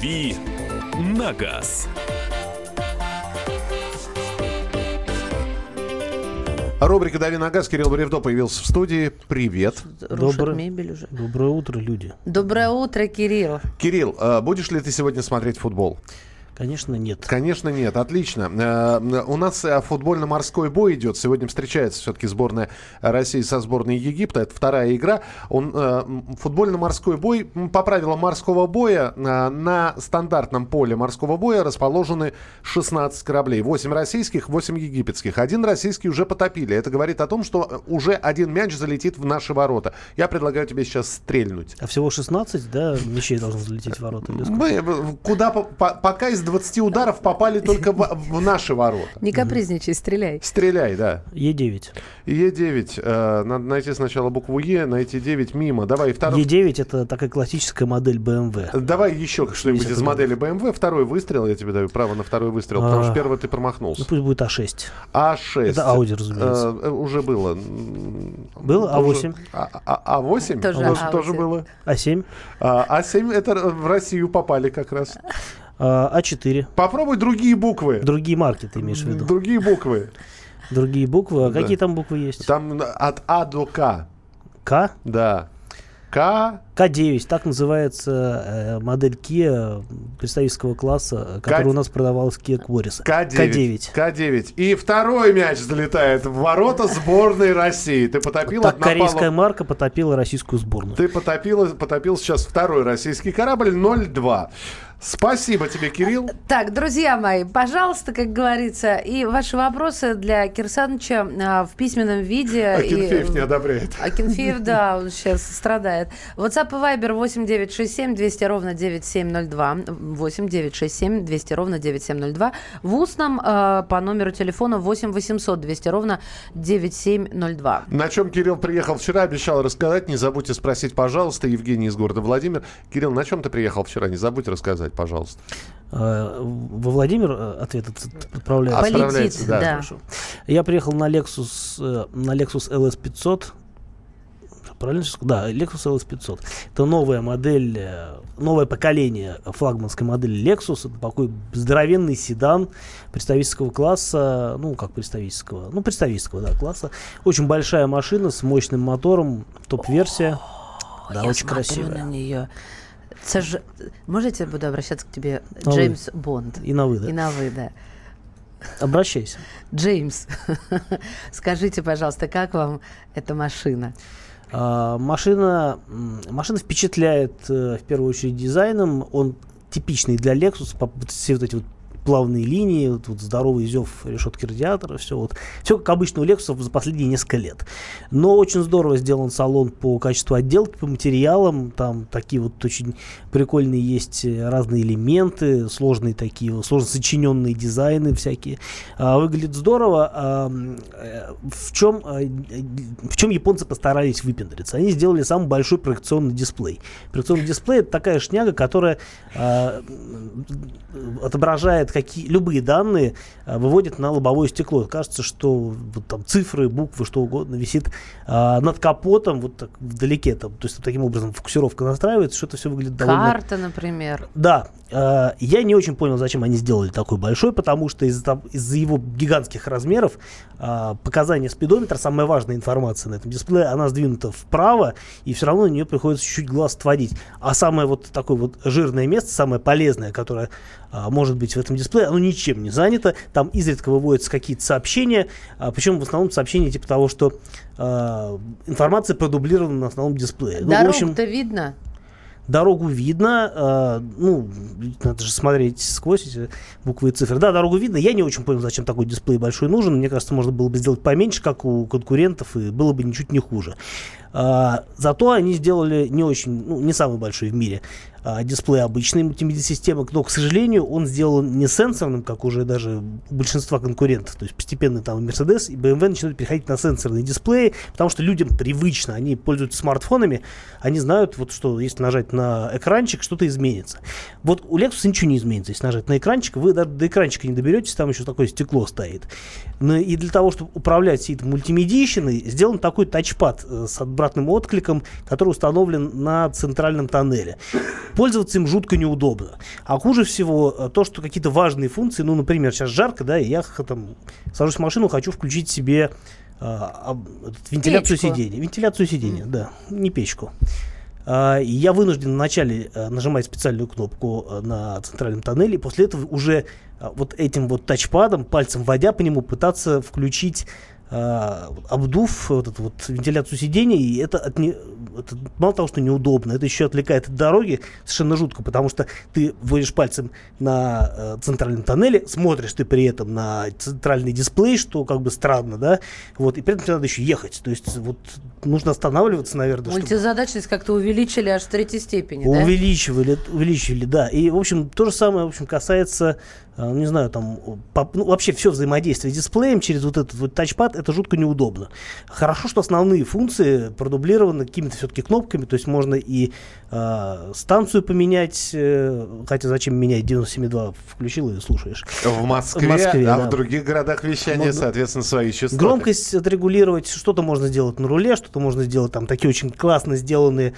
«Дави на газ». Рубрика «Дави на газ». Кирилл Бревдо появился в студии. Привет. Рушат Доброе- мебель уже. Доброе утро, люди. Доброе утро, Кирилл. Кирилл, э, будешь ли ты сегодня смотреть футбол? Конечно, нет. Конечно, нет. Отлично. Э, У нас э, футбольно-морской бой идет. Сегодня встречается все-таки сборная России со сборной Египта. Это вторая игра. Он, э, футбольно-морской бой по правилам морского боя на стандартном поле морского боя расположены 16 кораблей. 8 российских, 8 египетских. Один российский уже потопили. Это говорит о том, что уже один мяч залетит в наши ворота. Я предлагаю тебе сейчас стрельнуть. А всего 16, да, мячей должно залететь в ворота? Мы куда по- пока из 20 ударов попали только в, в наши ворота. Не капризничай, стреляй. Стреляй, да. Е9. Е9. э, надо найти сначала букву Е, найти 9 мимо. Давай второй. Е9 это такая классическая модель BMW. Давай еще что-нибудь из 50 модели BMW. Второй выстрел, я тебе даю право на второй выстрел, потому что А. первый ты Ну промахнулся. пусть будет А6. А6. Это Audi, разумеется. Э, э, уже было. Было? тоже- А8? А, а- А8? Тоже тоже, тоже было. А7. А, А7 это в Россию попали как раз. А, А4. Попробуй другие буквы. Другие марки ты имеешь в виду? Другие буквы. Другие буквы. А Да. какие там буквы есть? Там от А до К. К? Да. К. К9. Так называется э, модель Kia представительского класса, которая К- у нас продавалась Kia Quaris. К9. К9. И второй мяч залетает в ворота сборной России. Ты потопил Так от напала- корейская марка потопила российскую сборную. Ты потопил, потопил сейчас второй российский корабль 0-2. Спасибо тебе, Кирилл. Так, друзья мои, пожалуйста, как говорится, и ваши вопросы для Кирсановича а, в письменном виде. А и- не одобряет. А Кенфеев, да, он сейчас страдает. WhatsApp и Viber 8967 200 ровно 9702. 8967 200 ровно 9702. В устном э, по номеру телефона 8 800 200 ровно 9702. На чем Кирилл приехал вчера, обещал рассказать. Не забудьте спросить, пожалуйста, Евгений из города Владимир. Кирилл, на чем ты приехал вчера? Не забудь рассказать, пожалуйста. Э, Во Владимир э, ответ отправляется. Полетит, Отправляется, да. да. Хорошо. Я приехал на Lexus, э, на Lexus LS 500. Правильно? сейчас? Да, Lexus LS 500. Это новая модель, э, новое поколение флагманской модели Lexus. Это такой здоровенный седан представительского класса. Ну, как представительского? Ну, представительского, да, класса. Очень большая машина с мощным мотором. Топ-версия. Да, Я очень смотрю красивая. на нее. Це ж... Можете буду обращаться к тебе? На вы. Джеймс Бонд. И на вы, да. И на вы, да. Обращайся. Джеймс, скажите, пожалуйста, как вам эта машина? А, машина, машина впечатляет э, в первую очередь дизайном. Он типичный для Lexus. Все вот эти вот плавные линии, вот, здоровый зев решетки радиатора, все вот. Все как обычно у Lexus за последние несколько лет. Но очень здорово сделан салон по качеству отделки, по материалам. Там такие вот очень прикольные есть э, разные элементы, сложные такие, сложно сочиненные дизайны всякие. А, выглядит здорово. А, э, в чем, э, в чем японцы постарались выпендриться? Они сделали самый большой проекционный дисплей. Проекционный дисплей это такая шняга, которая а, отображает какие, любые данные, а, выводит на лобовое стекло. Кажется, что вот там цифры, буквы, что угодно висит а, над капотом, вот так вдалеке. Там, то есть таким образом фокусировка настраивается, что это все выглядит довольно Карта, например. да, э, я не очень понял, зачем они сделали такой большой, потому что из-за из-за его гигантских размеров э, показания спидометра, самая важная информация на этом дисплее, она сдвинута вправо, и все равно на нее приходится чуть-чуть глаз отводить. А самое вот такое вот жирное место, самое полезное, которое а, может быть в этом дисплее, оно ничем не занято. Там изредка выводятся какие-то сообщения, а, причем в основном сообщения типа того, что а, информация продублирована на основном дисплее. Ну, в общем, Дорогу-то видно? Дорогу видно, э, ну, надо же смотреть сквозь эти буквы и цифры. Да, дорогу видно. Я не очень понял, зачем такой дисплей большой нужен. Мне кажется, можно было бы сделать поменьше, как у конкурентов, и было бы ничуть не хуже. А, зато они сделали не очень, ну, не самый большой в мире а, дисплей обычной мультимедиа-системы, но, к сожалению, он сделан не сенсорным, как уже даже у большинства конкурентов. То есть постепенно там Mercedes и BMW начинают переходить на сенсорные дисплеи, потому что людям привычно, они пользуются смартфонами, они знают, вот, что если нажать на экранчик, что-то изменится. Вот у Lexus ничего не изменится. Если нажать на экранчик, вы даже до экранчика не доберетесь, там еще такое стекло стоит. Ну, и для того, чтобы управлять всей этой мультимедийщиной, сделан такой тачпад э, с обратным откликом, который установлен на центральном тоннеле. Пользоваться им жутко неудобно. А хуже всего э, то, что какие-то важные функции, ну, например, сейчас жарко, да, и я там сажусь в машину, хочу включить себе а, вентиляцию печку. сидения. Вентиляцию сидения, mm. да, не печку. А, я вынужден вначале э, нажимать специальную кнопку на центральном тоннеле, и после этого уже вот этим вот тачпадом, пальцем вводя по нему, пытаться включить э, обдув вот эту вот вентиляцию сидений, и это, от не, это мало того, что неудобно, это еще отвлекает от дороги совершенно жутко, потому что ты вводишь пальцем на э, центральном тоннеле, смотришь ты при этом на центральный дисплей, что как бы странно, да, вот, и при этом тебе надо еще ехать, то есть вот нужно останавливаться, наверное. Мультизадачность чтобы... как-то увеличили аж в третьей степени, Увеличивали, да? увеличили, да, и, в общем, то же самое, в общем, касается а, не знаю, там, по, ну, вообще все взаимодействие с дисплеем через вот этот вот тачпад, это жутко неудобно. Хорошо, что основные функции продублированы какими-то все-таки кнопками, то есть можно и э, станцию поменять, э, хотя зачем менять 97.2, включил и слушаешь. В Москве, в Москве а да. в других городах вещания, можно соответственно, свои частоты. Громкость отрегулировать, что-то можно сделать на руле, что-то можно сделать, там, такие очень классно сделанные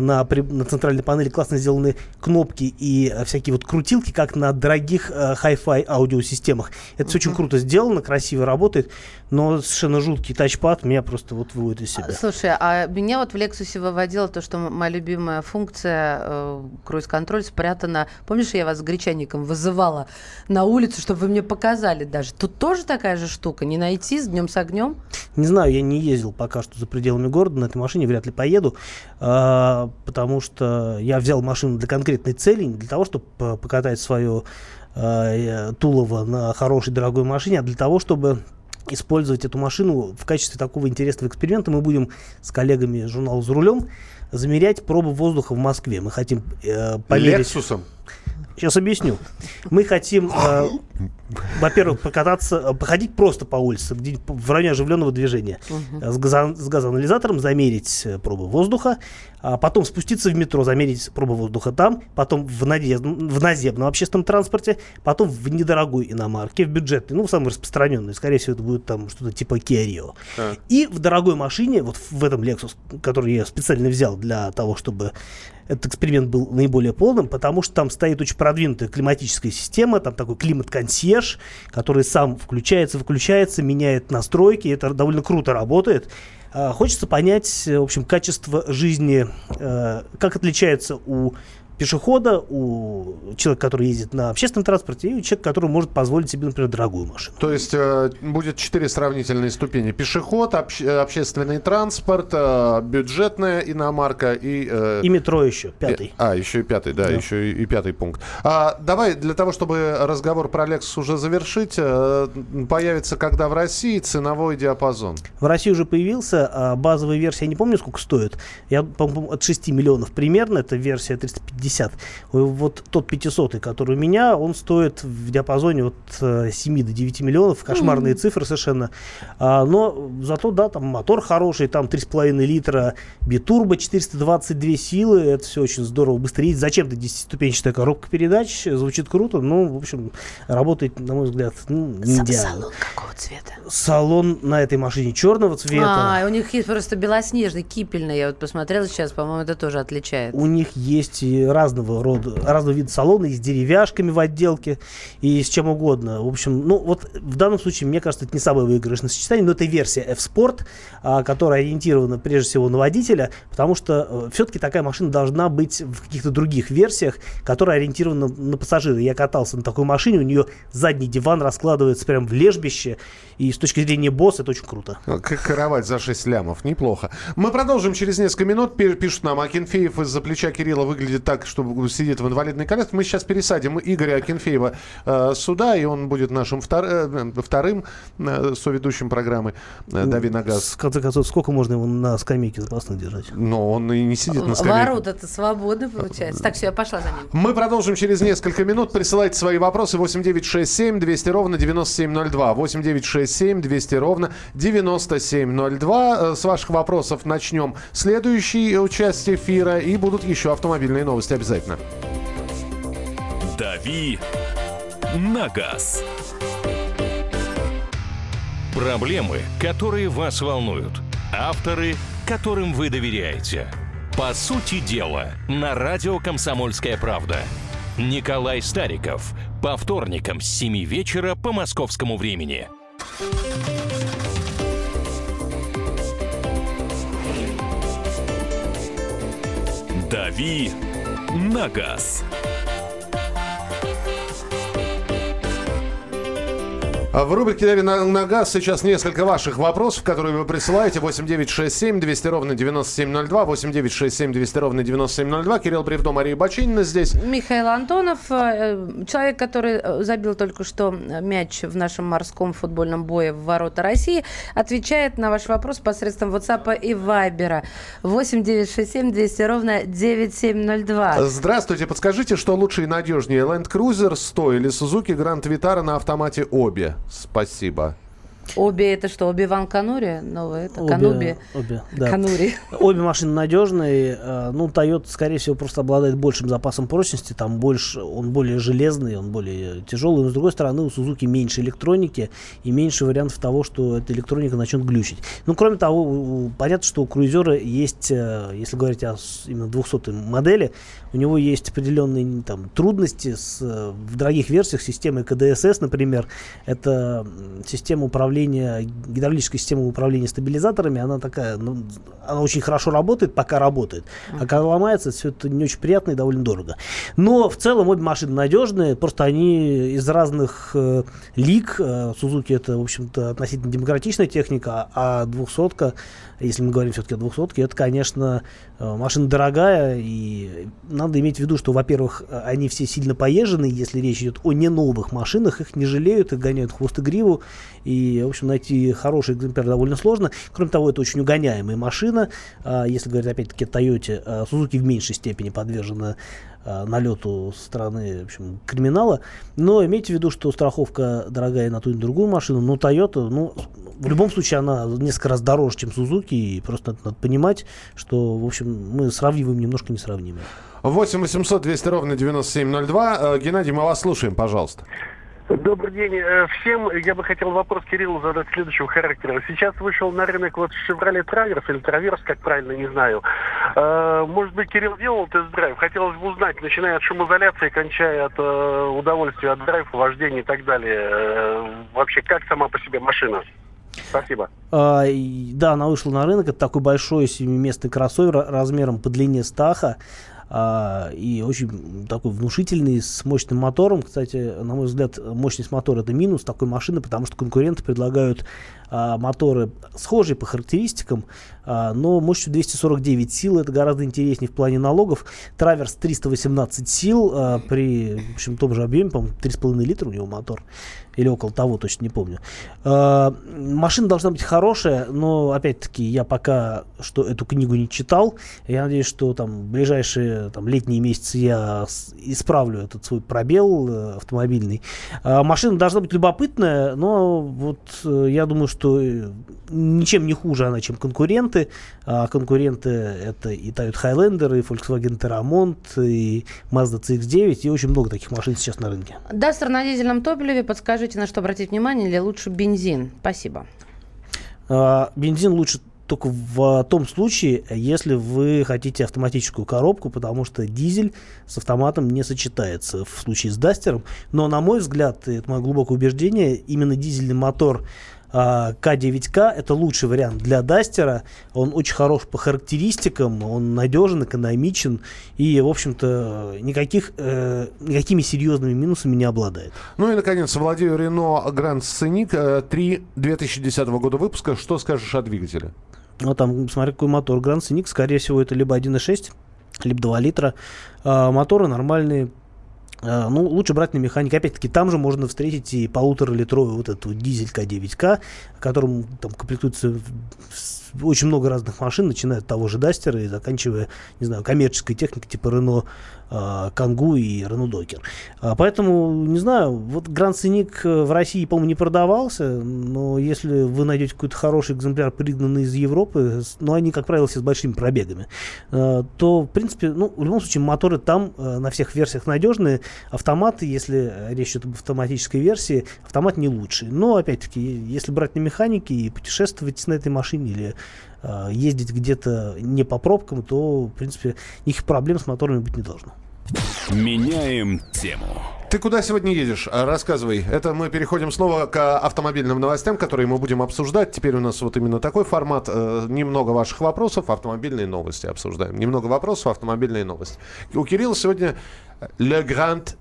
на, на центральной панели классно сделаны кнопки и э, всякие вот крутилки, как на дорогих э, Hi-Fi аудиосистемах. Это uh-huh. все очень круто сделано, красиво работает, но совершенно жуткий тачпад меня просто вот выводит из себя. Слушай, а меня вот в Lexus выводило то, что моя любимая функция э, круиз-контроль спрятана. Помнишь, я вас с гречанником вызывала на улицу, чтобы вы мне показали даже. Тут тоже такая же штука, не найти с днем с огнем? Не знаю, я не ездил пока что за пределами города на этой машине, вряд ли поеду. А, потому что я взял машину для конкретной цели, не для того, чтобы покатать свое э, Тулово на хорошей дорогой машине, а для того, чтобы использовать эту машину в качестве такого интересного эксперимента. Мы будем с коллегами журнала «За рулем» замерять пробу воздуха в Москве. Мы хотим э, померить... Лексусом? Сейчас объясню. Мы хотим, э, во-первых, покататься, э, походить просто по улице, где в районе оживленного движения, с, газо, с газоанализатором замерить э, пробы воздуха, а потом спуститься в метро, замерить пробы воздуха там, потом в, наде, в наземном общественном транспорте, потом в недорогой иномарке, в бюджетной, ну, самой распространенной, скорее всего, это будет там что-то типа Kia Rio. Uh-huh. И в дорогой машине, вот в этом Lexus, который я специально взял для того, чтобы этот эксперимент был наиболее полным, потому что там стоит очень продвинутая климатическая система, там такой климат-консьерж, который сам включается, выключается, меняет настройки, это довольно круто работает. А, хочется понять, в общем, качество жизни, э, как отличается у пешехода, у человека, который ездит на общественном транспорте, и у человека, который может позволить себе, например, дорогую машину. То есть э, будет четыре сравнительные ступени. Пешеход, обще, общественный транспорт, э, бюджетная иномарка и... Э, и метро еще, пятый. И, а, еще и пятый, да, да. еще и, и пятый пункт. А, давай, для того, чтобы разговор про Lexus уже завершить, э, появится когда в России ценовой диапазон? В России уже появился, а базовая версия, я не помню, сколько стоит. Я, по-моему, от 6 миллионов примерно, это версия 350 50. Вот тот 500, который у меня, он стоит в диапазоне от 7 э, до 9 миллионов. Кошмарные mm-hmm. цифры совершенно. А, но зато, да, там мотор хороший, там 3,5 литра битурбо, 422 силы. Это все очень здорово. Быстрее. Зачем-то 10-ступенчатая коробка передач. Звучит круто. Ну, в общем, работает, на мой взгляд, ну, не идеально. Салон какого цвета? Салон на этой машине черного цвета. А, у них есть просто белоснежный, кипельный. Я вот посмотрела сейчас, по-моему, это тоже отличает. У них есть разного рода, разного вида салона, и с деревяшками в отделке, и с чем угодно. В общем, ну вот в данном случае, мне кажется, это не самое выигрышное сочетание, но это версия F-Sport, а, которая ориентирована прежде всего на водителя, потому что э, все-таки такая машина должна быть в каких-то других версиях, которая ориентирована на пассажира. Я катался на такой машине, у нее задний диван раскладывается прям в лежбище, и с точки зрения босса это очень круто. Как кровать за 6 лямов, неплохо. Мы продолжим через несколько минут. Пишут нам, Акинфеев из-за плеча Кирилла выглядит так, что сидит в инвалидной коляске. Мы сейчас пересадим Игоря Акинфеева э, сюда, и он будет нашим втор, э, вторым э, соведущим программы э, «Дави на газ». В конце концов, сколько можно его на скамейке запасных держать? Но он и не сидит на скамейке. Ворота-то свободны, получается. Так, все, я пошла за ним. Мы продолжим через несколько минут. Присылайте свои вопросы 8967 200 ровно 9702. 8967 200 ровно 9702. Э, с ваших вопросов начнем следующий часть эфира. И будут еще автомобильные новости обязательно. «Дави на газ». Проблемы, которые вас волнуют. Авторы, которым вы доверяете. По сути дела, на радио «Комсомольская правда». Николай Стариков. По вторникам с 7 вечера по московскому времени. «Дави на газ». В рубрике «Дави на, на газ» сейчас несколько ваших вопросов, которые вы присылаете. 8967 200 ровно 9702, 8967 200 ровно 9702. Кирилл Бревдо, Мария Бочинина здесь. Михаил Антонов, э, человек, который э, забил только что мяч в нашем морском футбольном бое в ворота России, отвечает на ваш вопрос посредством WhatsApp и Viber. 8967 200 ровно 9702. Здравствуйте, подскажите, что лучше и надежнее, Land Cruiser 100 или Suzuki Grand Vitara на автомате обе? Спасибо. Обе это что, Оби-Ван Канури? Новое это? Обе- Кануби? обе, да. Канури. Обе машины надежные. э, Ну, Toyota, скорее всего, просто обладает большим запасом прочности. Там больше, он более железный, он более тяжелый. Но, с другой стороны, у Suzuki меньше электроники и меньше вариантов того, что эта электроника начнет глючить. Ну, кроме того, понятно, что у круизера есть, э, если говорить о именно 200 модели, у него есть определенные там, трудности с, э, в дорогих версиях системы КДСС, например. Это система управления, гидравлическая система управления стабилизаторами. Она такая, ну, она очень хорошо работает, пока работает. А когда ломается, все это не очень приятно и довольно дорого. Но в целом обе машины надежные, просто они из разных э, лиг. Э, Suzuki это, в общем-то, относительно демократичная техника, а 200 если мы говорим все-таки о 200 это, конечно, э, машина дорогая, и надо иметь в виду, что, во-первых, э, они все сильно поезжены, если речь идет о не новых машинах, их не жалеют, их гоняют хвост и гриву, и, в общем, найти хороший экземпляр довольно сложно. Кроме того, это очень угоняемая машина, А, если говорить, опять-таки, о Toyota, а, Suzuki в меньшей степени подвержена а, налету стороны в общем, криминала. Но имейте в виду, что страховка дорогая на ту и на другую машину. Но Toyota, ну, в любом случае, она несколько раз дороже, чем Suzuki. И просто надо, надо понимать, что, в общем, мы сравниваем немножко несравнимое. 8 800 200 ровно 9702. Э, Геннадий, мы вас слушаем, пожалуйста. Добрый день э, всем. Я бы хотел вопрос Кириллу задать следующего характера. Сейчас вышел на рынок вот Chevrolet Traverse или Traverse, как правильно, не знаю. Э, Может быть, Кирилл делал тест-драйв? Хотелось бы узнать, начиная от шумоизоляции, кончая от э, удовольствия от драйва, вождения и так далее. Вообще, как сама по себе машина? Спасибо. А, да, она вышла на рынок. Это такой большой семиместный кроссовер ра- размером по длине стаха. А, и очень такой внушительный, с мощным мотором. Кстати, на мой взгляд, мощность мотора это минус такой машины, потому что конкуренты предлагают а, моторы схожие по характеристикам, а, но мощностью 249 сил. Это гораздо интереснее в плане налогов. Траверс 318 сил а, при в общем, том же объеме, по-моему, 3,5 литра у него мотор. Или около того, точно не помню. А, машина должна быть хорошая, но, опять-таки, я пока что эту книгу не читал. Я надеюсь, что там в там, летние месяцы я исправлю этот свой пробел э, автомобильный. А, машина должна быть любопытная, но вот э, я думаю, что э, ничем не хуже она, чем конкуренты. А конкуренты это и Toyota Highlander, и Volkswagen Terramont, и Mazda CX-9, и очень много таких машин сейчас на рынке. Дастер на дизельном топливе. Подскажите, на что обратить внимание, или лучше бензин? Спасибо. А, Бензин лучше только в том случае, если вы хотите автоматическую коробку, потому что дизель с автоматом не сочетается в случае с Дастером. Но, на мой взгляд, это мое глубокое убеждение, именно дизельный мотор а, К9К это лучший вариант для Дастера. Он очень хорош по характеристикам, он надежен, экономичен и, в общем-то, никаких, э, никакими серьезными минусами не обладает. Ну и, наконец, владею Grand Scenic э, 3 2010 года выпуска. Что скажешь о двигателе? Вот там, смотри, какой мотор. Grand Scenic, скорее всего, это либо 1.6, либо 2 литра. А, моторы нормальные. А, ну, лучше брать на механике. Опять-таки, там же можно встретить и полуторалитровый вот этот вот дизель К9К, которым там комплектуется очень много разных машин, начиная от того же Дастера и заканчивая, не знаю, коммерческой техникой типа Renault а, Кангу и Renault Docker. А, Поэтому, не знаю, вот Grand Scenic э, в России, по-моему, не продавался, но если вы найдете какой-то хороший экземпляр, пригнанный из Европы, но они, как правило, все с большими пробегами, э, то, в принципе, ну, в любом случае, моторы там э, на всех версиях надежные. Автоматы, если речь идет об автоматической версии, автомат не лучший. Но, опять-таки, если брать на механике и путешествовать на этой машине или э, ездить где-то не по пробкам, то, в принципе, никаких проблем с моторами быть не должно. Меняем тему. Ты куда сегодня едешь? А, Рассказывай. Это мы переходим снова к автомобильным новостям, которые мы будем обсуждать. Теперь у нас вот именно такой формат. Э, Немного ваших вопросов, автомобильные новости обсуждаем. Немного вопросов, автомобильные новости. У Кирилла сегодня Le Grand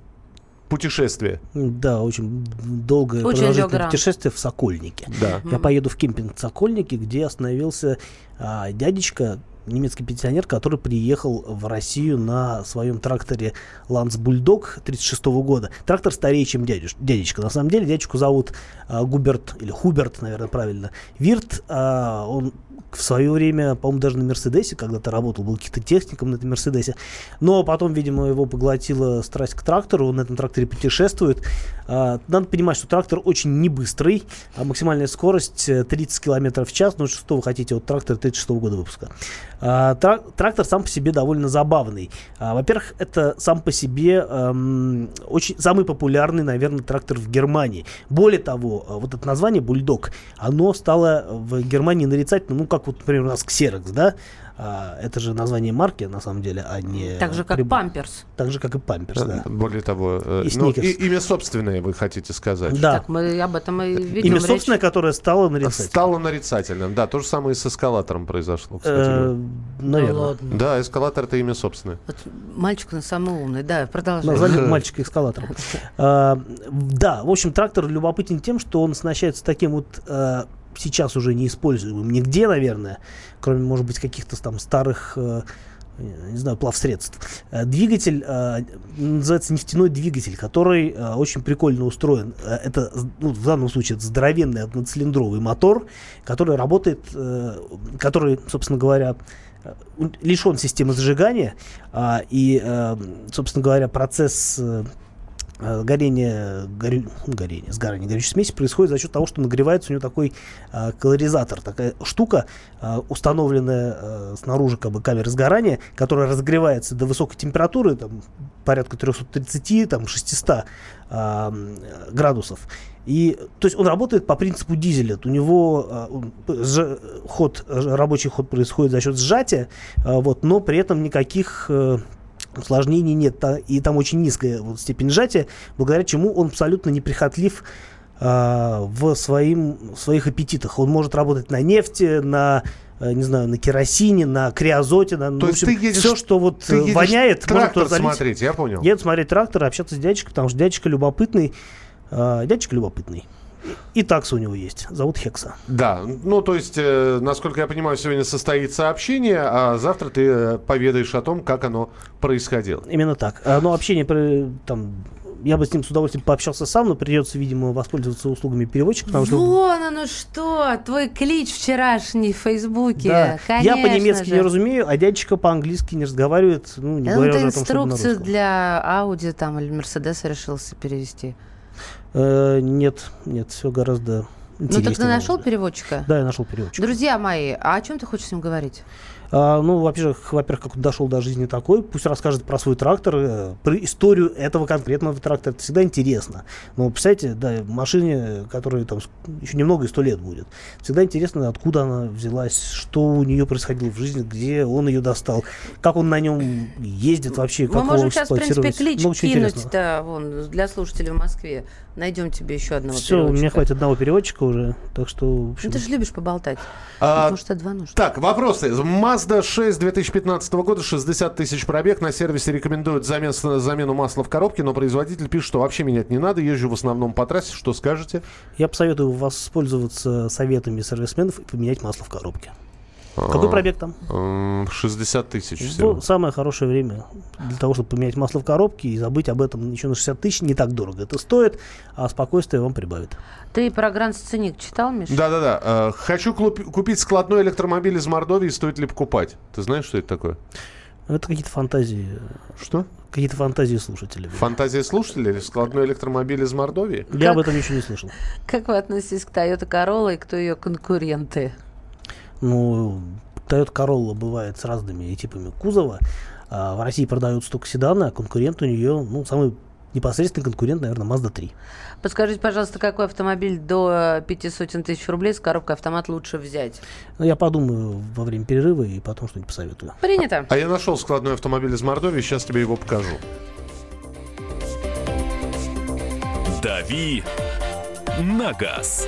путешествие. Да, очень долгое Очень продолжительное Лёгран. путешествие в Сокольнике. Да. Я поеду в кемпинг Сокольники, где остановился а, дядечка, немецкий пенсионер, который приехал в Россию на своем тракторе Ланс Бульдог 36 года. Трактор старее, чем дядюш- дядечка. На самом деле дядечку зовут а, Губерт, или Хуберт, наверное, правильно. Вирт, а, он в свое время, по-моему, даже на Мерседесе когда-то работал, был каким-то техником на этом Мерседесе. Но потом, видимо, его поглотила страсть к трактору, он на этом тракторе путешествует. А, Надо понимать, что трактор очень не быстрый, а максимальная скорость э, 30 км в час. Ну, что вы хотите от трактора 36 года выпуска. А, тра- Трактор сам по себе довольно забавный. А, Во-первых, это сам по себе эм, очень самый популярный, наверное, трактор в Германии. Более того, э, вот это название бульдог, оно стало в Германии нарицательным, ну, как вот, например, у нас Xerox, да? А, Это же название марки, на самом деле, а не... Так же, как прибор. памперс. Так же, как и Памперс, да. Более того, э, И ну, и- имя собственное вы хотите сказать. Да. Так, мы об этом и ведем Имя речь. собственное, которое стало нарицательным. Стало нарицательным. Да, то же самое и с эскалатором произошло, кстати. Э, говоря. Ну Наверное. ладно. Да, эскалатор это имя собственное. Вот мальчик у нас самый умный. Да, продолжай. Назвали мальчика эскалатором. А, Да, в общем, трактор любопытен тем, что он оснащается таким вот э, сейчас уже неиспользуемым нигде, наверное, кроме, может быть, каких-то там старых э, не знаю, плавсредств. Э, Двигатель э, называется нефтяной двигатель, который э, очень прикольно устроен. Э, Это, ну, в данном случае, это здоровенный одноцилиндровый мотор, который работает, э, который, собственно говоря, э, лишен системы зажигания, а, и, э, собственно говоря, процесс э, э, горения, горю- ну, горения, сгорания горючей смеси происходит за счет того, что нагревается у него такой э, колоризатор, такая штука, э, установленная э, снаружи как бы камеры сгорания, которая разогревается до высокой температуры, там, порядка 330, там, 600 э, градусов. И, то есть он работает по принципу дизеля. У него э, сжа- ход, рабочий ход происходит за счет сжатия, э, вот, но при этом никаких э, усложнений нет. И там очень низкая вот степень сжатия, благодаря чему он абсолютно неприхотлив а, в, своим, в своих аппетитах. Он может работать на нефти, на э, не знаю, на керосине, на криозоте, на, ну, То в есть общем, ты едешь- все, что вот Ты э, едешь воняет, можно трактор залить. смотреть, я понял. Еду смотреть трактор, общаться с дядечкой, потому что дядечка любопытный. а, дядечка любопытный. И, такса у него есть. Зовут Хекса. Да, ну то есть, э, насколько я понимаю, сегодня состоится общение, а завтра ты э, поведаешь о том, как оно происходило. Именно так. А, Но общение про- там. Я бы с ним с удовольствием пообщался сам, но придется, видимо, воспользоваться услугами переводчика, потому что Вон оно что, твой клич вчерашний в Фейсбуке. Да. Я Конечно по-немецки же. не разумею, а дядечка по-английски не разговаривает, ну, не Ну, говоря ты уже о том, инструкцию для Ауди там или Мерседеса решился перевести. Э, нет, нет, все гораздо Ну так ты интереснее, нашел переводчика? Да, я нашел переводчика. Друзья мои, а о чем ты хочешь с ним говорить? А, ну, во-первых, во-первых, как он дошел до жизни такой, пусть расскажет про свой трактор, э, про историю этого конкретного трактора. Это всегда интересно. Но, представляете, да, машине, которой там еще немного и сто лет будет, всегда интересно, откуда она взялась, что у нее происходило в жизни, где он ее достал, как он на нем ездит вообще, как Мы его можем сейчас, в принципе, клич Много чего кинуть да, вон, для слушателей в Москве. Найдем тебе еще одного Все, у меня переводчика. хватит одного переводчика уже, так что, в Ну, общем, ты же любишь поболтать. А, Может, это два нужно? Так, вопросы. Mazda 6 2015 года, 60 тысяч пробег. На сервисе рекомендуют замен, замену масла в коробке, но производитель пишет, что вообще менять не надо. Езжу в основном по трассе. Что скажете? я посоветую воспользоваться советами сервисменов и поменять масло в коробке. Какой А, пробег там? м, 60 тысяч всего. Ну, самое хорошее время для того, чтобы поменять масло в коробке и забыть об этом еще на 60 тысяч. Не так дорого это стоит, а спокойствие вам прибавит. Ты про Гранд Сценик читал, Миш? Да-да-да. Э, Хочу купить складной электромобиль из Мордовии. Стоит ли покупать? Ты знаешь, что это такое? Это какие-то фантазии, Что? какие-то фантазии слушателей. Фантазия слушателей или складной электромобиль из Мордовии? Я Как? об этом ничего не слышал. Как вы относитесь к Toyota Corolla и кто ее конкуренты? Ну, Toyota Corolla бывает с разными типами кузова. А в России продаются только седаны, а конкурент у нее, ну, самый непосредственный конкурент, наверное, Mazda 3. Подскажите, пожалуйста, какой автомобиль до 500 тысяч рублей с коробкой автомат лучше взять? Ну, я подумаю во время перерыва и потом что-нибудь посоветую. Принято. А я нашел складной автомобиль из Мордовии, сейчас тебе его покажу. «Дави на газ».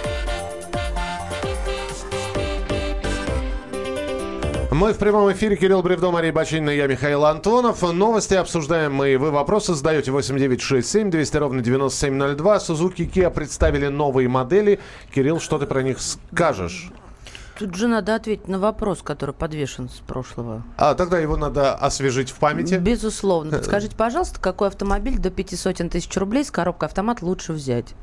Мы в прямом эфире. Кирилл Бревдо, Мария Бачинина, я Михаил Антонов. Новости обсуждаем мы. Вы вопросы задаете 8967 200 ровно 9702. Сузуки Kia представили новые модели. Кирилл, что ты про них скажешь? Тут же надо ответить на вопрос, который подвешен с прошлого. А тогда его надо освежить в памяти. Безусловно. Подскажите, пожалуйста, какой автомобиль до 500 тысяч рублей с коробкой автомат лучше взять?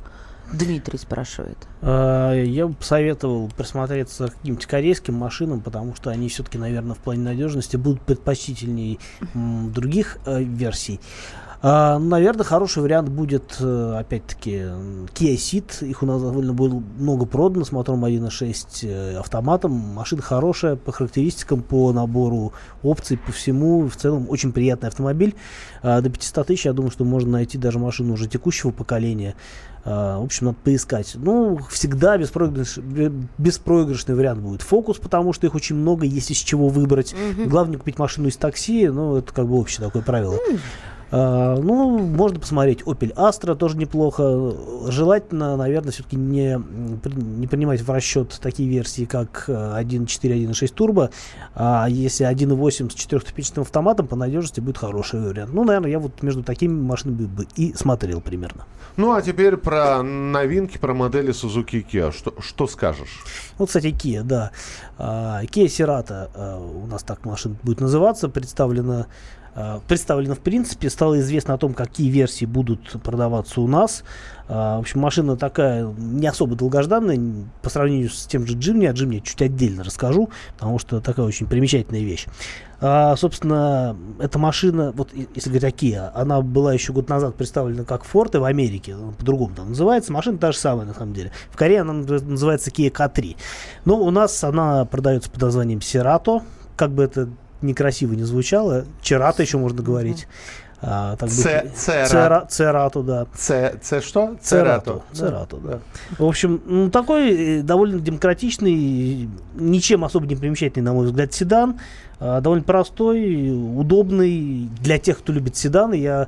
Дмитрий спрашивает. А, Я бы посоветовал присмотреться к каким-нибудь корейским машинам, потому что они все-таки, наверное, в плане надежности будут предпочтительнее других э, версий. А, наверное, хороший вариант будет, э, опять-таки, Kia Ceed. Их у нас довольно было много продано с мотором 1.6 э, автоматом. Машина хорошая по характеристикам, по набору опций, по всему. В целом, очень приятный автомобиль. А, до 500 тысяч, я думаю, что можно найти даже машину уже текущего поколения. А, В общем, надо поискать. Ну, всегда беспроигрыш- бе- беспроигрышный вариант будет фокус, потому что их очень много, есть из чего выбрать. Главное не купить машину из такси, ну, это как бы общее такое правило. А, ну, можно посмотреть Opel Astra, тоже неплохо. Желательно, наверное, все-таки не, не принимать в расчет такие версии, как э, 1.4, 1.6 турбо. А если 1.8 с четырехступенчатым автоматом, по надежности будет хороший вариант. Ну, наверное, я вот между такими машинами бы и смотрел примерно. Ну, а теперь про новинки, про модели Suzuki Kia. Что, что скажешь? Вот, кстати, Kia, да. А, Kia Cerato, а, у нас так машина будет называться, представлена, а, представлена в принципе, стало известно о том, какие версии будут продаваться у нас. А, В общем, машина такая не особо долгожданная по сравнению с тем же. О Jimny я чуть отдельно расскажу, потому что такая очень примечательная вещь. А, собственно, эта машина, вот если говорить о Kia, она была еще год назад представлена как Forte в Америке, по-другому там называется. Машина та же самая на самом деле. В Корее она наз- называется Kia K3. Но у нас она продается под названием Cerato. Как бы это некрасиво не звучало, Cerato еще можно говорить. А, так бы- Це- Цера- Цера- Церато, да. Це, це что? Церато. Да. Церато, да. В общем, ну, такой э, довольно демократичный, ничем особо не примечательный, на мой взгляд, седан. А, довольно простой, удобный для тех, кто любит седаны. Я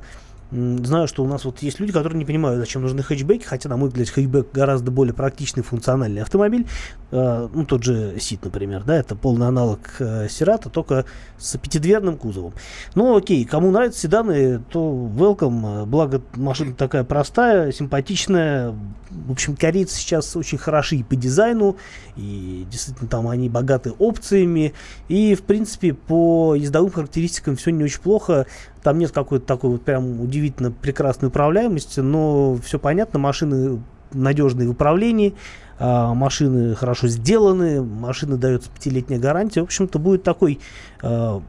знаю, что у нас вот есть люди, которые не понимают, зачем нужны хэтчбеки, хотя, на мой взгляд, хэтчбек гораздо более практичный, функциональный автомобиль. А, ну, тот же Сит, например, да, это полный аналог э, только с пятидверным кузовом. Ну, окей, кому нравятся седаны, то welcome. Благо, машина такая простая, симпатичная. В общем, корейцы сейчас очень хороши и по дизайну, и действительно там они богаты опциями. И, в принципе, по ездовым характеристикам все не очень плохо. Там нет какой-то такой вот прям удивительно прекрасной управляемости, но все понятно, машины надежные в управлении, а, машины хорошо сделаны, машины дается пятилетняя гарантия. В общем-то, будет такой, а,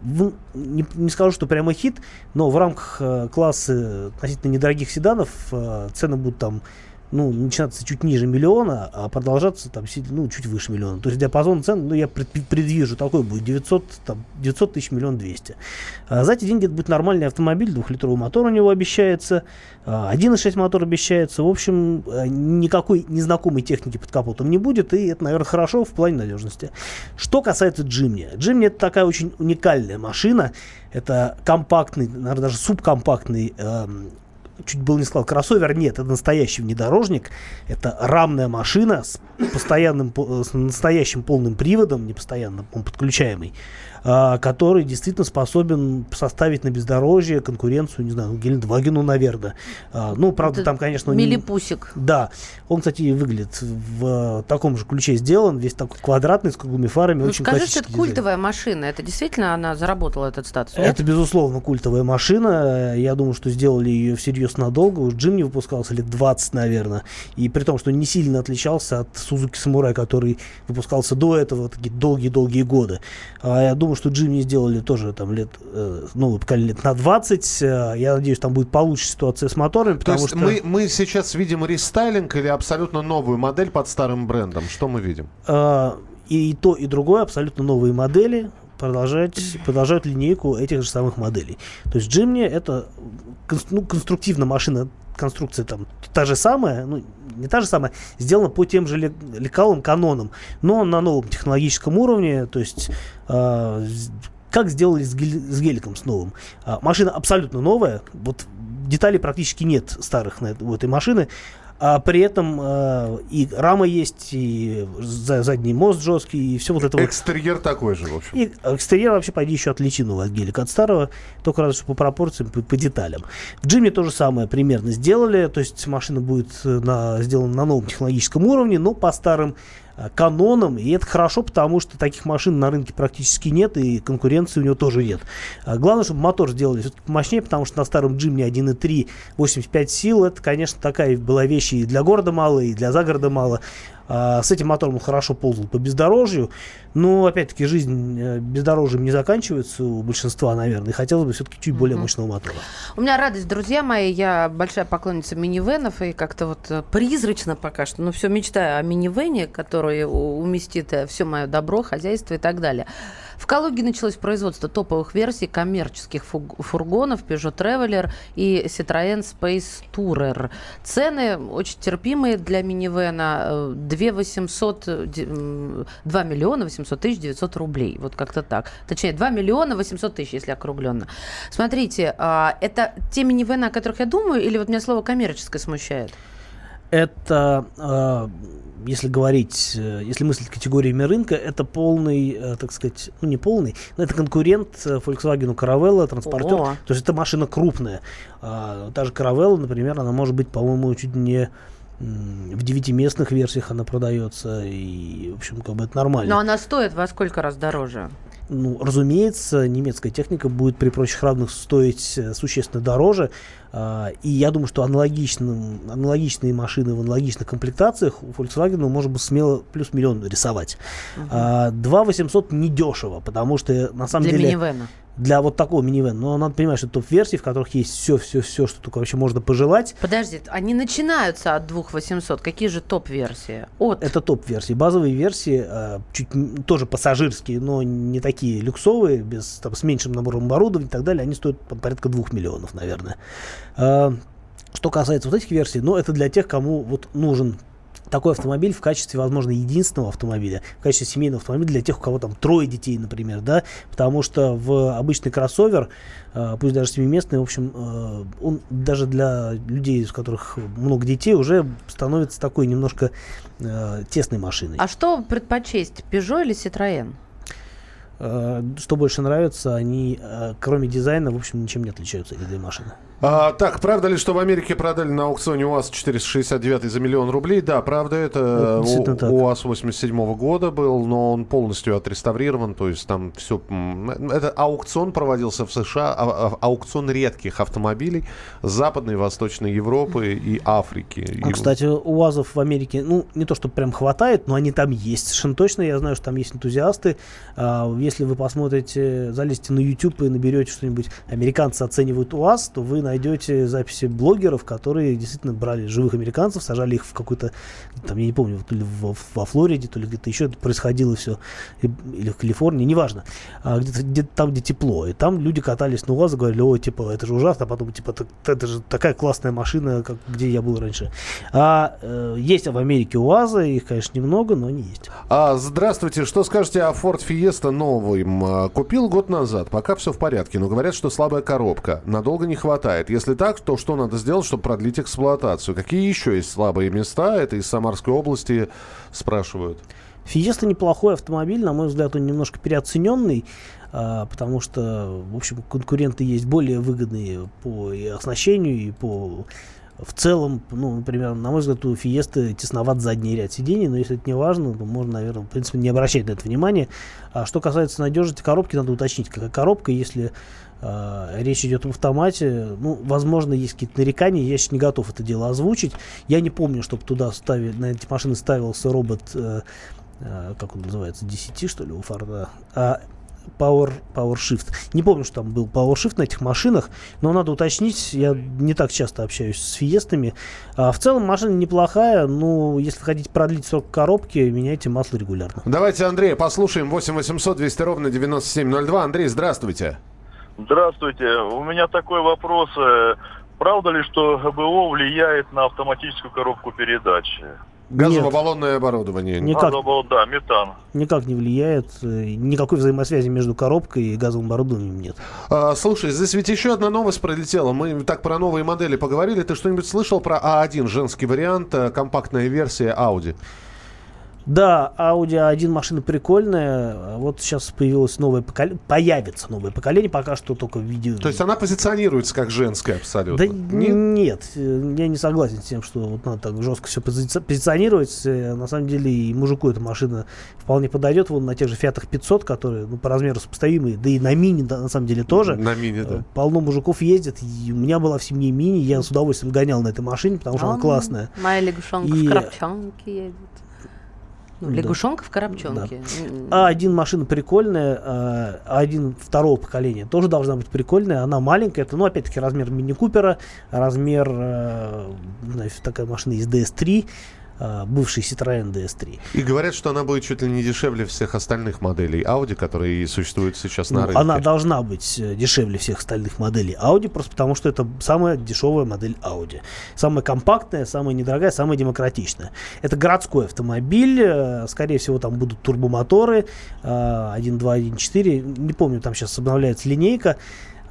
не скажу, что прямо хит, но в рамках а, класса относительно недорогих седанов а, цены будут там ну, начинаться чуть ниже миллиона, а продолжаться там ну, чуть выше миллиона. То есть диапазон цен, ну, я пред- предвижу, такой будет 900, там, 900 тысяч, миллион 200. А за эти деньги это будет нормальный автомобиль, двухлитровый мотор у него обещается, а, 1.6 мотор обещается. В общем, э, никакой незнакомой техники под капотом не будет, и это, наверное, хорошо в плане надежности. Что касается Jimny. Jimny это такая очень уникальная машина. Это компактный, наверное, даже субкомпактный эм, чуть было не сказал кроссовер, нет, это настоящий внедорожник, это рамная машина с постоянным, по- с настоящим полным приводом, не постоянно, он подключаемый, который действительно способен составить на бездорожье конкуренцию, не знаю, Гелендвагену, наверное. А, ну, правда, Это там, конечно, он не- Милипусик. да, он, кстати, выглядит в э, таком же ключе сделан, весь такой квадратный, с круглыми фарами, Ну, очень скажи, что это дизайн. культовая машина. Это действительно она заработала этот статус? нет? Это, безусловно, культовая машина. Я думаю, что сделали ее всерьез надолго. Уж Джим не выпускался лет 20, наверное. И при том, что не сильно отличался от Suzuki Samurai, который выпускался до этого такие долгие-долгие годы. А я думаю, что Джим не сделали тоже там лет, э, ну, лет на 20. Э, я надеюсь, там будет получше ситуация с моторами, То потому есть что... мы, мы сейчас видим рестайлинг или абсолютно новую модель под старым брендом? Что мы видим? А, и то, и другое абсолютно новые модели продолжать, продолжают линейку этих же самых моделей. То есть Jimny это ну, конструктивно машина, конструкция там та же самая, ну, не та же самая, сделана по тем же ле- лекалам, канонам, но на новом технологическом уровне, то есть з- как сделали с, гель- с геликом, с новым. А, машина абсолютно новая, вот деталей практически нет старых на у этой машины, а при этом э, и рама есть, и за- задний мост жесткий, и все вот это вот. Экстерьер такой же, в общем. И экстерьер вообще, пойди, еще отличен у вас гелик от старого, только разве что по пропорциям, по, по деталям. В Джиме то же самое примерно сделали, то есть машина будет э, на, сделана на новом технологическом уровне, но по старым э, канонам, и это хорошо, потому что таких машин на рынке практически нет, и конкуренции у него тоже нет. А Главное, чтобы мотор сделали все-таки помощнее, потому что на старом Джимне 1.3 85 сил, это, конечно, такая была вещь и для города мало, и для загорода мало. А, С этим мотором он хорошо ползал по бездорожью. Но, опять-таки, жизнь э, бездорожьем не заканчивается у большинства, наверное. И хотелось бы все-таки чуть более мощного мотора. У меня радость, друзья мои. Я большая поклонница минивенов и как-то вот э, призрачно пока что, но все мечтаю о минивене, который уместит все мое добро, хозяйство и так далее. В Калуге началось производство топовых версий коммерческих фургонов Peugeot Traveler и Citroën Space Tourer. Цены очень терпимые для минивена. э, 2 800, э, ди- м, 2 миллиона 800 тысяч 900 рублей. Вот как-то так. Точнее, 2 миллиона 800 тысяч, если округленно. Смотрите, а, это те минивены, о которых я думаю, или вот меня слово коммерческое смущает? Это, э, если говорить, э, если мыслить категориями рынка, это полный, э, так сказать, ну не полный, но это конкурент э, Volkswagen Caravella, транспортер. О. То есть это машина крупная. А, та же Caravella, например, она может быть, по-моему, чуть не в девятиместных версиях она продается, и, в общем, как бы это нормально. Но она стоит во сколько раз дороже? Ну, разумеется, немецкая техника будет при прочих равных стоить э, существенно дороже. А, И я думаю, что аналогичным, аналогичные машины в аналогичных комплектациях у Volkswagen можно бы смело плюс миллион рисовать. А, 2 800 недешево, потому что на самом Для деле минивена. Для вот такого минивэна, но надо понимать, что топ-версии, в которых есть все-все-все, что только вообще можно пожелать. Подожди, они начинаются от 2800. Какие же топ-версии? От. Это топ-версии. Базовые версии э, чуть тоже пассажирские, но не такие люксовые, без, там, с меньшим набором оборудования и так далее. Они стоят по- порядка 2 миллионов, наверное. Э, что касается вот этих версий, ну, это для тех, кому вот нужен такой автомобиль в качестве, возможно, единственного автомобиля, в качестве семейного автомобиля для тех, у кого там трое детей, например, да, потому что в обычный кроссовер, э, пусть даже семиместный, в общем, э, он даже для людей, у которых много детей, уже становится такой немножко э, тесной машиной. А что предпочесть, Peugeot или Citroën? Что больше нравится, они, кроме дизайна, в общем, ничем не отличаются, эти две машины. А, так, правда ли, что в Америке продали на аукционе УАЗ 469 за миллион рублей? Да, правда, это Вот, действительно У- так. УАЗ 87 года был, но он полностью отреставрирован, то есть там все... Это аукцион проводился в США, а- а- аукцион редких автомобилей Западной, Восточной Европы и Африки. Ну, И- кстати, УАЗов в Америке, ну, не то, что прям хватает, но они там есть. Совершенно точно, я знаю, что там есть энтузиасты. А, если вы посмотрите, залезете на YouTube и наберете что-нибудь «Американцы оценивают УАЗ», то вы найдете записи блогеров, которые действительно брали живых американцев, сажали их в какой-то, там, я не помню, то ли во, во Флориде, то ли где-то еще это происходило все, или в Калифорнии, неважно, а, где-то, где там, где тепло. И там люди катались на УАЗе, говорили, ой, типа, это же ужасно, а потом, типа, «Так- это же такая классная машина, как, где я был раньше. А э, есть в Америке УАЗы, их, конечно, немного, но они есть. А, здравствуйте, что скажете о Ford Fiesta новым? А, Купил год назад, пока все в порядке, но говорят, что слабая коробка, надолго не хватает. Если так, то что надо сделать, чтобы продлить эксплуатацию? Какие еще есть слабые места? Это из Самарской области спрашивают. Фиеста неплохой автомобиль, на мой взгляд, он немножко переоцененный, а, потому что, в общем, конкуренты есть более выгодные по и оснащению, и по В целом, ну, например, на мой взгляд, у Фиесты тесноват задний ряд сидений, но если это не важно, то можно, наверное, в принципе, не обращать на это внимания. А что касается надежности коробки, надо уточнить, какая коробка, если э, речь идет об автомате, ну, возможно, есть какие-то нарекания, я сейчас не готов это дело озвучить. Я не помню, чтобы туда ставили, на эти машины ставился робот, э, э, как он называется, 10, что ли, у Форда, а Power, Power Shift. Не помню, что там был Power Shift на этих машинах, но надо уточнить. Я не так часто общаюсь с фиестами. А в целом машина неплохая, но если хотите продлить срок коробки, меняйте масло регулярно. Давайте Андрея послушаем. 8 800 200 ровно 9702. Андрей, здравствуйте. Здравствуйте. У меня такой вопрос. Э, Правда ли, что ГБО влияет на автоматическую коробку передач? Газово-баллонное оборудование. Никак, да, метан. никак не влияет. э, Никакой взаимосвязи между коробкой и газовым оборудованием нет. А, слушай, здесь ведь еще одна новость пролетела. Мы так про новые модели поговорили. Ты что-нибудь слышал про А1, женский вариант, э, компактная версия Audi? Да, Audi A1 машина прикольная. а Вот сейчас появилось новое поколение. Появится новое поколение, пока что только в виде... То есть она позиционируется как женская абсолютно? Да Нет? нет, я не согласен с тем, что вот надо так жестко все позиционировать. Э, На самом деле и мужику эта машина вполне подойдет. Вон на тех же Фиатах 500, которые ну, по размеру сопоставимые, да и на мини да, на самом деле тоже. На мини, да. Э, Полно мужиков ездят. И у меня была в семье мини, я с удовольствием гонял на этой машине, потому что она А, классная. Моя лягушонка И- в коробчонке едет. Ну, Да. лягушонка в коробчонке. М. А1 машина прикольная, а А1 второго поколения тоже должна быть прикольная. Она маленькая, это, ну, опять-таки, размер мини-купера, размер, э, такая машина из DS3, э, бывший Citroёn DS3. И говорят, что она будет чуть ли не дешевле всех остальных моделей Audi, которые существуют сейчас на Ну, рынке. она должна быть э, дешевле всех остальных моделей Audi, просто потому что это самая дешевая модель Audi. Самая компактная, самая недорогая, самая демократичная. Это городской автомобиль, э, скорее всего, там будут турбомоторы, э, 1.2, 1.4, не помню, там сейчас обновляется линейка.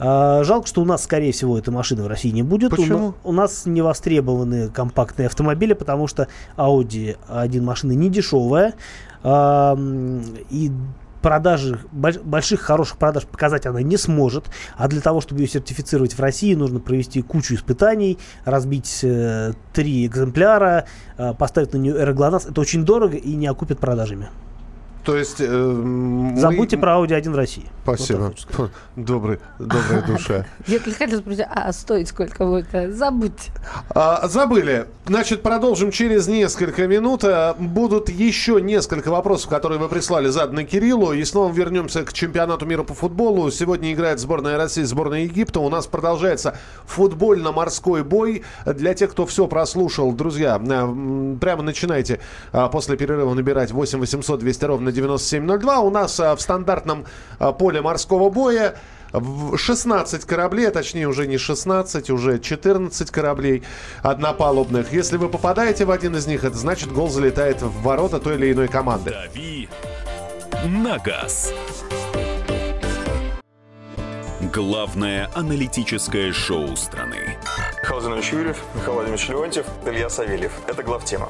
А, Жалко, что у нас, скорее всего, этой машины в России не будет. У Почему? У, нас не востребованы компактные автомобили, потому что Audi A1 машина не дешевая. а, И продажи, больш- больших хороших продаж показать она не сможет. А для того, чтобы ее сертифицировать в России, нужно провести кучу испытаний, разбить э, три экземпляра, э, поставить на нее аэроглонасс. Это очень дорого и не окупит продажами. То есть... э, мы- Забудьте про Audi 1 в России. Вот Спасибо. сказать. Добрый, добрая душа. Я только хотела спросить, а стоит сколько будет? Забудьте. А, забыли. Значит, продолжим через несколько минут. А, Будут еще несколько вопросов, которые вы прислали, заданы Кириллу. И снова вернемся к чемпионату мира по футболу. Сегодня играет сборная России, сборная Египта. У нас продолжается футбольно-морской бой. Для тех, кто все прослушал, друзья, м, прямо начинайте а, после перерыва набирать 8 800 200 ровно 9702. У нас а, в стандартном а, поле морского боя в 16 кораблей, а точнее уже не 16, уже 14 кораблей однопалубных. Если вы попадаете в один из них, это значит гол залетает в ворота той или иной команды. «Дави на газ». Главное аналитическое шоу страны. Михаил Юрьев, Михаил Владимирович Леонтьев, Илья Савельев. Это главтема.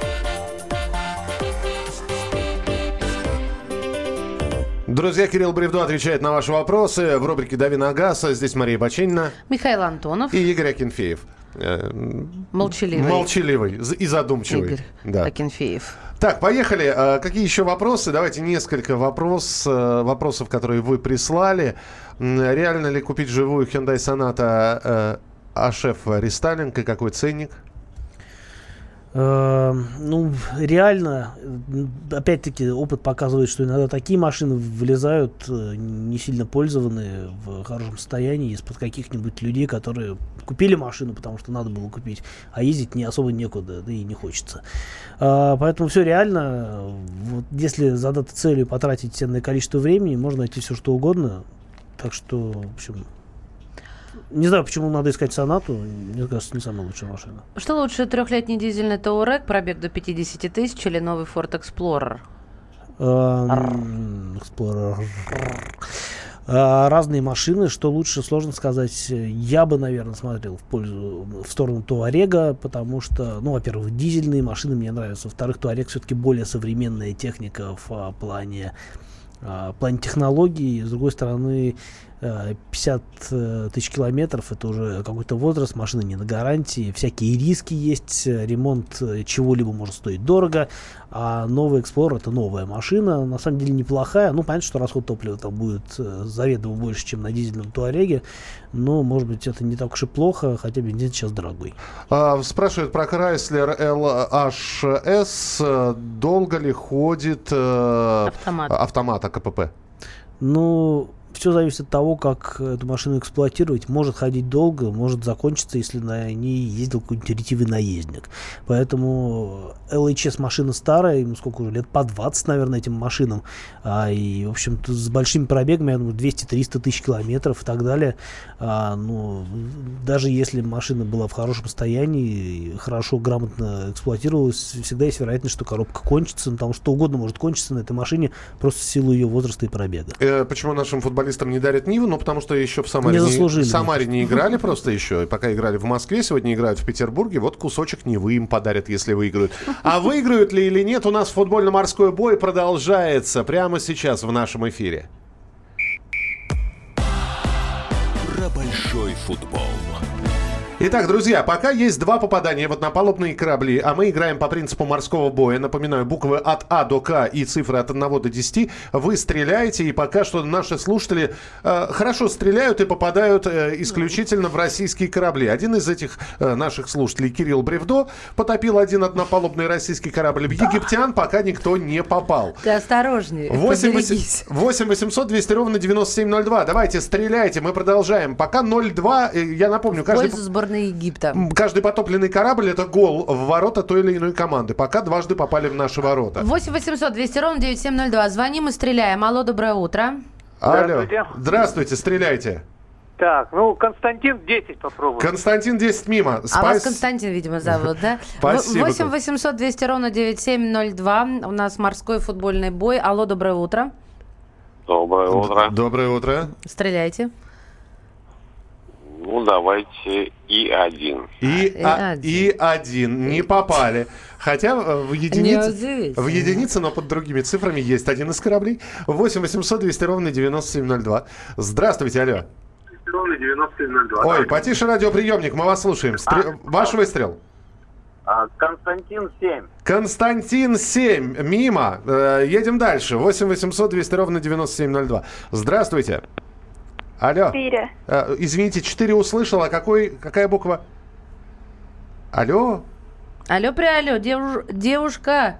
Друзья, Кирилл Бревдо отвечает на ваши вопросы в рубрике «Дави на газ». Здесь Мария Бачинина Михаил Антонов, и Игорь Акинфеев. Э, молчаливый. Молчаливый и задумчивый. Игорь Да. Акинфеев. Так, поехали. А, Какие еще вопросы? Давайте несколько вопрос, э, вопросов, которые вы прислали. Реально ли купить живую Hyundai Sonata э, HF рестайлинг и какой ценник? Э, Ну, реально, опять-таки, опыт показывает, что иногда такие машины вылезают э, не сильно пользованные, в хорошем состоянии, из-под каких-нибудь людей, которые купили машину, потому что надо было купить, а ездить не особо некуда, да и не хочется. А, Поэтому все реально. Вот если задаться целью потратить ценное количество времени, можно найти все что угодно. Так что, в общем, Не знаю, почему надо искать сонату. Мне кажется, не самая лучшая машина. Что лучше, трехлетний дизельный Touareg, пробег до 50 тысяч или новый Ford Explorer? Эм, Explorer. А, Разные машины, что лучше, сложно сказать. Я бы, наверное, смотрел в пользу, в сторону Туарега, потому что, ну, во-первых, дизельные машины мне нравятся. Во-вторых, Туарег все-таки более современная техника в а, плане, а, в плане технологий. С другой стороны, э, 50 э, тысяч километров это уже какой-то возраст, машина не на гарантии, всякие риски есть, э, ремонт э, чего-либо может стоить дорого, а новый Explorer это новая машина, на самом деле неплохая, ну понятно, что расход топлива там будет э, заведомо больше, чем на дизельном Туареге, но может быть это не так уж и плохо, хотя бензин сейчас дорогой. А, спрашивают про Chrysler LHS. Э, Долго ли ходит э, Автомат. автомат АКПП? Ну, все зависит от того, как эту машину эксплуатировать. Может ходить долго, может закончиться, если на ней ездил какой-нибудь ретивый наездник. Поэтому LHS машина старая, ему сколько уже, лет по 20, наверное, этим машинам. А, и, в общем-то, с большими пробегами, я думаю, 200-300 тысяч километров и так далее. А, ну, даже если машина была в хорошем состоянии, хорошо, грамотно эксплуатировалась, всегда есть вероятность, что коробка кончится, ну, потому что что угодно может кончиться на этой машине просто в силу ее возраста и пробега. Э, почему нашим футболистам не дарят Ниву? Ну, потому что еще в Самаре Не заслужили, в Самаре не играли просто еще. И пока играли в Москве, сегодня играют в Петербурге. Вот кусочек Нивы им подарят, если выиграют. А выиграют ли или нет, у нас футбольно-морской бой продолжается прямо сейчас в нашем эфире. Про большой футбол. Итак, друзья, пока есть два попадания в однопалубные корабли, а мы играем по принципу морского боя, напоминаю, буквы от А до К и цифры от 1 до 10, вы стреляете, и пока что наши слушатели э, хорошо стреляют и попадают э, исключительно в российские корабли. Один из этих э, наших слушателей, Кирилл Бревдо, потопил один однопалубный российский корабль. В египтян пока никто не попал. Ты осторожнее, 8 поберегись. 8 200 ровно 9702. Давайте, стреляйте, мы продолжаем. Пока 0-2, э, я напомню, каждый... сборной Египта. Каждый потопленный корабль это гол в ворота той или иной команды. Пока дважды попали в наши ворота. 8 800 200 ровно 9702. Звоним и стреляем. Алло, доброе утро. Алло. Здравствуйте. Здравствуйте, стреляйте. Так, ну, Константин 10 попробуем. Константин 10 мимо. А Спас- вас Константин, видимо, зовут, да? Спасибо, 8 Кон. 800 200 ровно 9702. У нас морской футбольный бой. Алло, доброе утро. Доброе утро. Доброе утро. Стреляйте. Ну, давайте и один. И, И а- один. и один. Не попали. Хотя э, в Не единице, в единице, но под другими цифрами есть один из кораблей. 8 800 200 ровно 9702. Здравствуйте, алло. Ровно 9702. Ой, потише радиоприемник, мы вас слушаем. Стре- Ваш выстрел. А, Константин 7. Константин 7, мимо. Э, едем дальше. 8 800 200 ровно 9702. Здравствуйте. Алло. Четыре. Э, извините, 4 услышал, а какой, какая буква? Алло? Алло, при алло, девуш- девушка.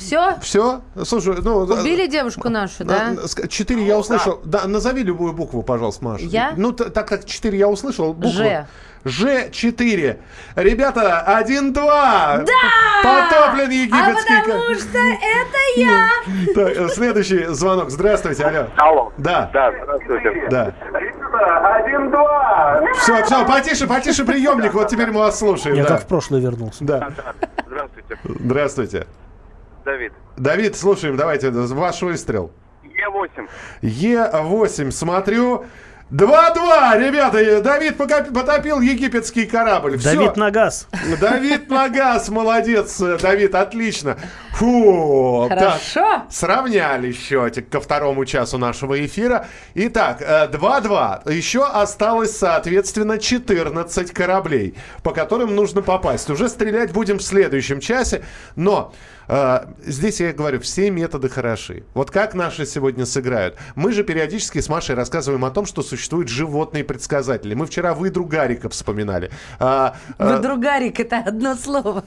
Все? Все? Слушай, ну... Убили девушку нашу, да? Четыре я услышал. Да, назови любую букву, пожалуйста, Маша. Я? Ну, так как четыре я услышал, букву. Ж. Ж4. Ребята, 1-2. Да! Потоплен А египетский... ко- потому что это я! Так, следующий звонок. Здравствуйте, алло. Алло. Да, Да, здравствуйте. да. Один-два. Все, все, потише, потише приемник. Вот теперь мы вас слушаем. Я да. как в прошлое вернулся. Да. Здравствуйте. Здравствуйте. Давид. Давид, слушаем, давайте, ваш выстрел. Е8. Е8, смотрю. 2-2, ребята, Давид потопил египетский корабль. Всё. Давид на газ. Давид на газ, молодец, э, Давид, отлично. Фу, так, Хорошо. сравняли счетик ко второму часу нашего эфира. Итак, э, 2-2. Еще осталось, соответственно, 14 кораблей, по которым нужно попасть. Уже стрелять будем в следующем часе, но э, здесь я говорю, все методы хороши. Вот как наши сегодня сыграют. Мы же периодически с Машей рассказываем о том, что существуют животные предсказатели. Мы вчера выдру Гарика вспоминали. А, а, Выдругарик это одно слово.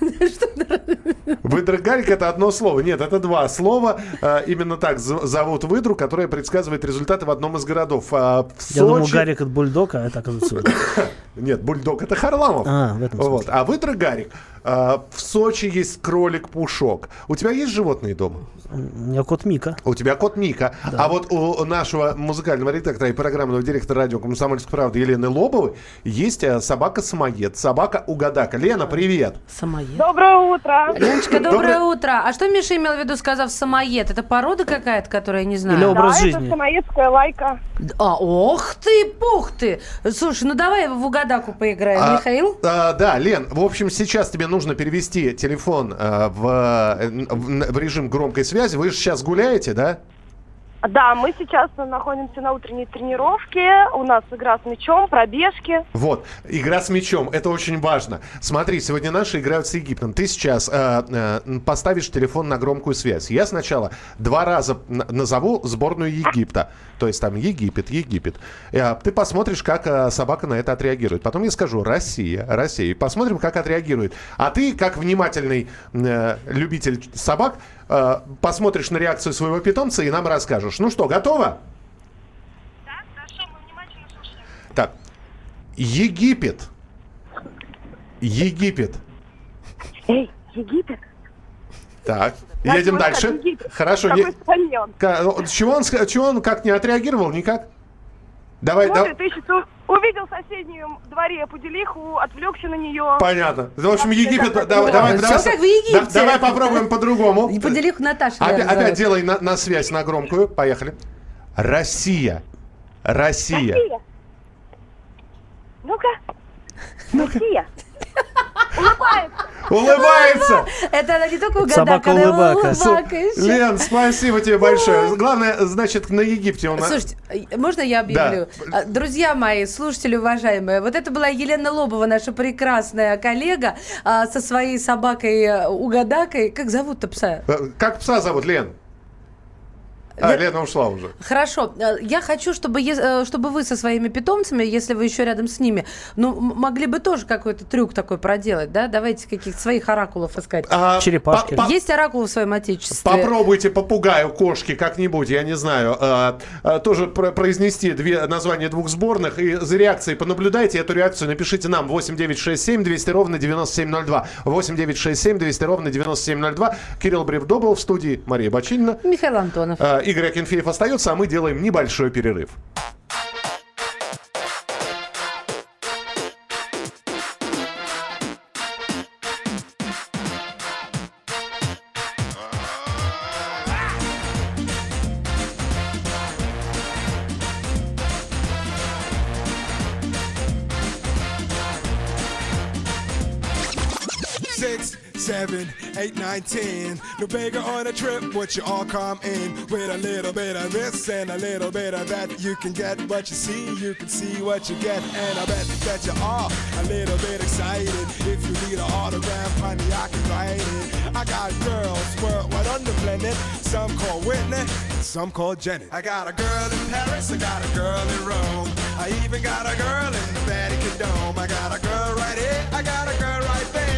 Выдра Гарик это одно слово. Нет, это два слова. А, Именно так зовут выдру, которая предсказывает результаты в одном из городов. А, Я думал, Гарик это бульдог, а это оказывается... Нет, бульдог это Харламов. А, в этом вот. А выдра Гарик. Э, в Сочи есть кролик-пушок. У тебя есть животные дома? У меня кот Мика. У тебя кот Мика. А вот у нашего музыкального редактора и программного директора радио «Комсомольская правда» Елены Лобовой есть э, собака-самоед, собака-угадака. Лена, привет! Самоед. Доброе утро. Леночка, доброе Доброе- утро. А что Миша имел в виду, сказав самоед? Это порода какая-то, которую я не знаю? Или образ да, жизни. это самоедская лайка. А, ох ты, пух ты! Слушай, ну давай в угадаку поиграем, А, Михаил. а, да, Лен, в общем, сейчас тебе нужно перевести телефон э, в, э, в- в режим громкой связи. Вы же сейчас гуляете, да? Да, мы сейчас находимся на утренней тренировке. У нас игра с мячом, пробежки. Вот, игра с мячом, это очень важно. Смотри, сегодня наши играют с Египтом. Ты сейчас э, э, поставишь телефон на громкую связь. Я сначала два раза назову сборную Египта. То есть там Египет, Египет. Э, ты посмотришь, как э, собака на это отреагирует. Потом я скажу Россия, Россия. И посмотрим, как отреагирует. А ты, как внимательный э, любитель собак, э, посмотришь на реакцию своего питомца и нам расскажешь. Ну что, готово? Да, хорошо, мы внимательно слушаем. Так, Египет. Египет. Эй, Египет? Так, Как едем дальше. Египет? Хорошо. В какой е- стране он? Чего он, чего он как не отреагировал? Никак? Давай, да- Смотрит, ищет, у- увидел в соседнем дворе пуделиху, отвлекся на нее. Понятно. В общем, Египет... да, да- да, давай, да. давай, давай, давай попробуем по-другому. И поделих Наташа. Опять зовут. делай на, на связь, на громкую. Поехали. Россия. Россия. Россия. Ну-ка. Россия. Улыбается. Улыбается. Это она не только угадака, Собака улыбака. Лен, спасибо тебе большое. Главное, значит, на Египте он... Слушайте, э, можно я объявлю? А, Друзья мои, слушатели уважаемые, вот это была Елена Лобова, наша прекрасная коллега, а, со своей собакой Угадакой. Как зовут-то пса? Э, Как пса зовут, Лен? А, Лен- Лена ушла уже. Хорошо, э, я хочу, чтобы, э, чтобы вы со своими питомцами, если вы еще рядом с ними, ну, могли бы тоже какой-то трюк такой проделать, да? Давайте каких-то своих оракулов искать. А, Черепашки. по- по- Есть оракул в своем отечестве? Попробуйте попугаю кошки как-нибудь, я не знаю, э, э, тоже про- произнести две, названия двух сборных и за реакцией понаблюдайте эту реакцию, напишите нам 8967 200 ровно 9702. 8967 200 ровно 9702. Кирилл Бревдо был в студии, Мария Бочинина. Михаил Антонов. Э, Игорь Акинфеев остается, а мы делаем небольшой перерыв. Seven, eight, nine, ten. No bigger on a trip, would you all come in with a little bit of this and a little bit of that? You can get what you see, you can see what you get, and I bet that you are a little bit excited. If you need an autograph, honey, I can write it. I got girls worldwide on the planet. Some call Whitney, some call Janet. I got a girl in Paris, I got a girl in Rome. I even got a girl in the Vatican Dome. I got a girl right here, I got a girl right there.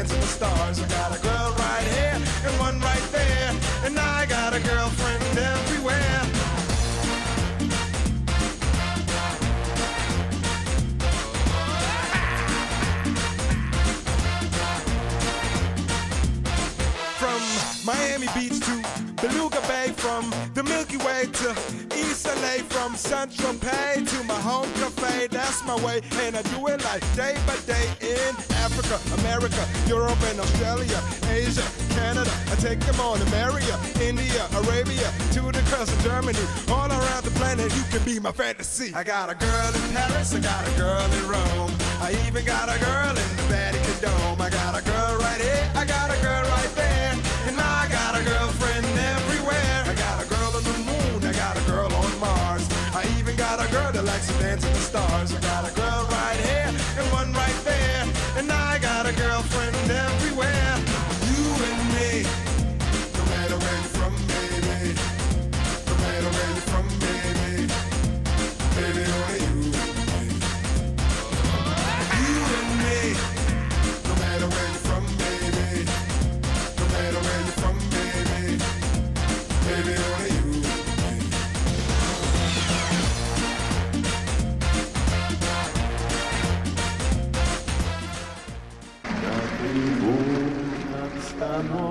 Dance with the stars. I got a girl right here and one right there. And I got a girlfriend everywhere. From Miami Beach to Beluga Bay, from the Milky Way to East LA, from Central Pay to my home cafe. That's my way, and I do it like day by day in Africa, America, Europe, and Australia, Asia, Canada. I take them on America, India, Arabia, to the of Germany, all around the planet. You can be my fantasy. I got a girl in Paris, I got a girl in Rome, I even got a girl in the Vatican Dome. I got a girl right here, I got a girl right there, and I got a girlfriend everywhere. I got a girl on the moon, I got a girl on Mars, I even got a girl that likes to dance with the stars. I got a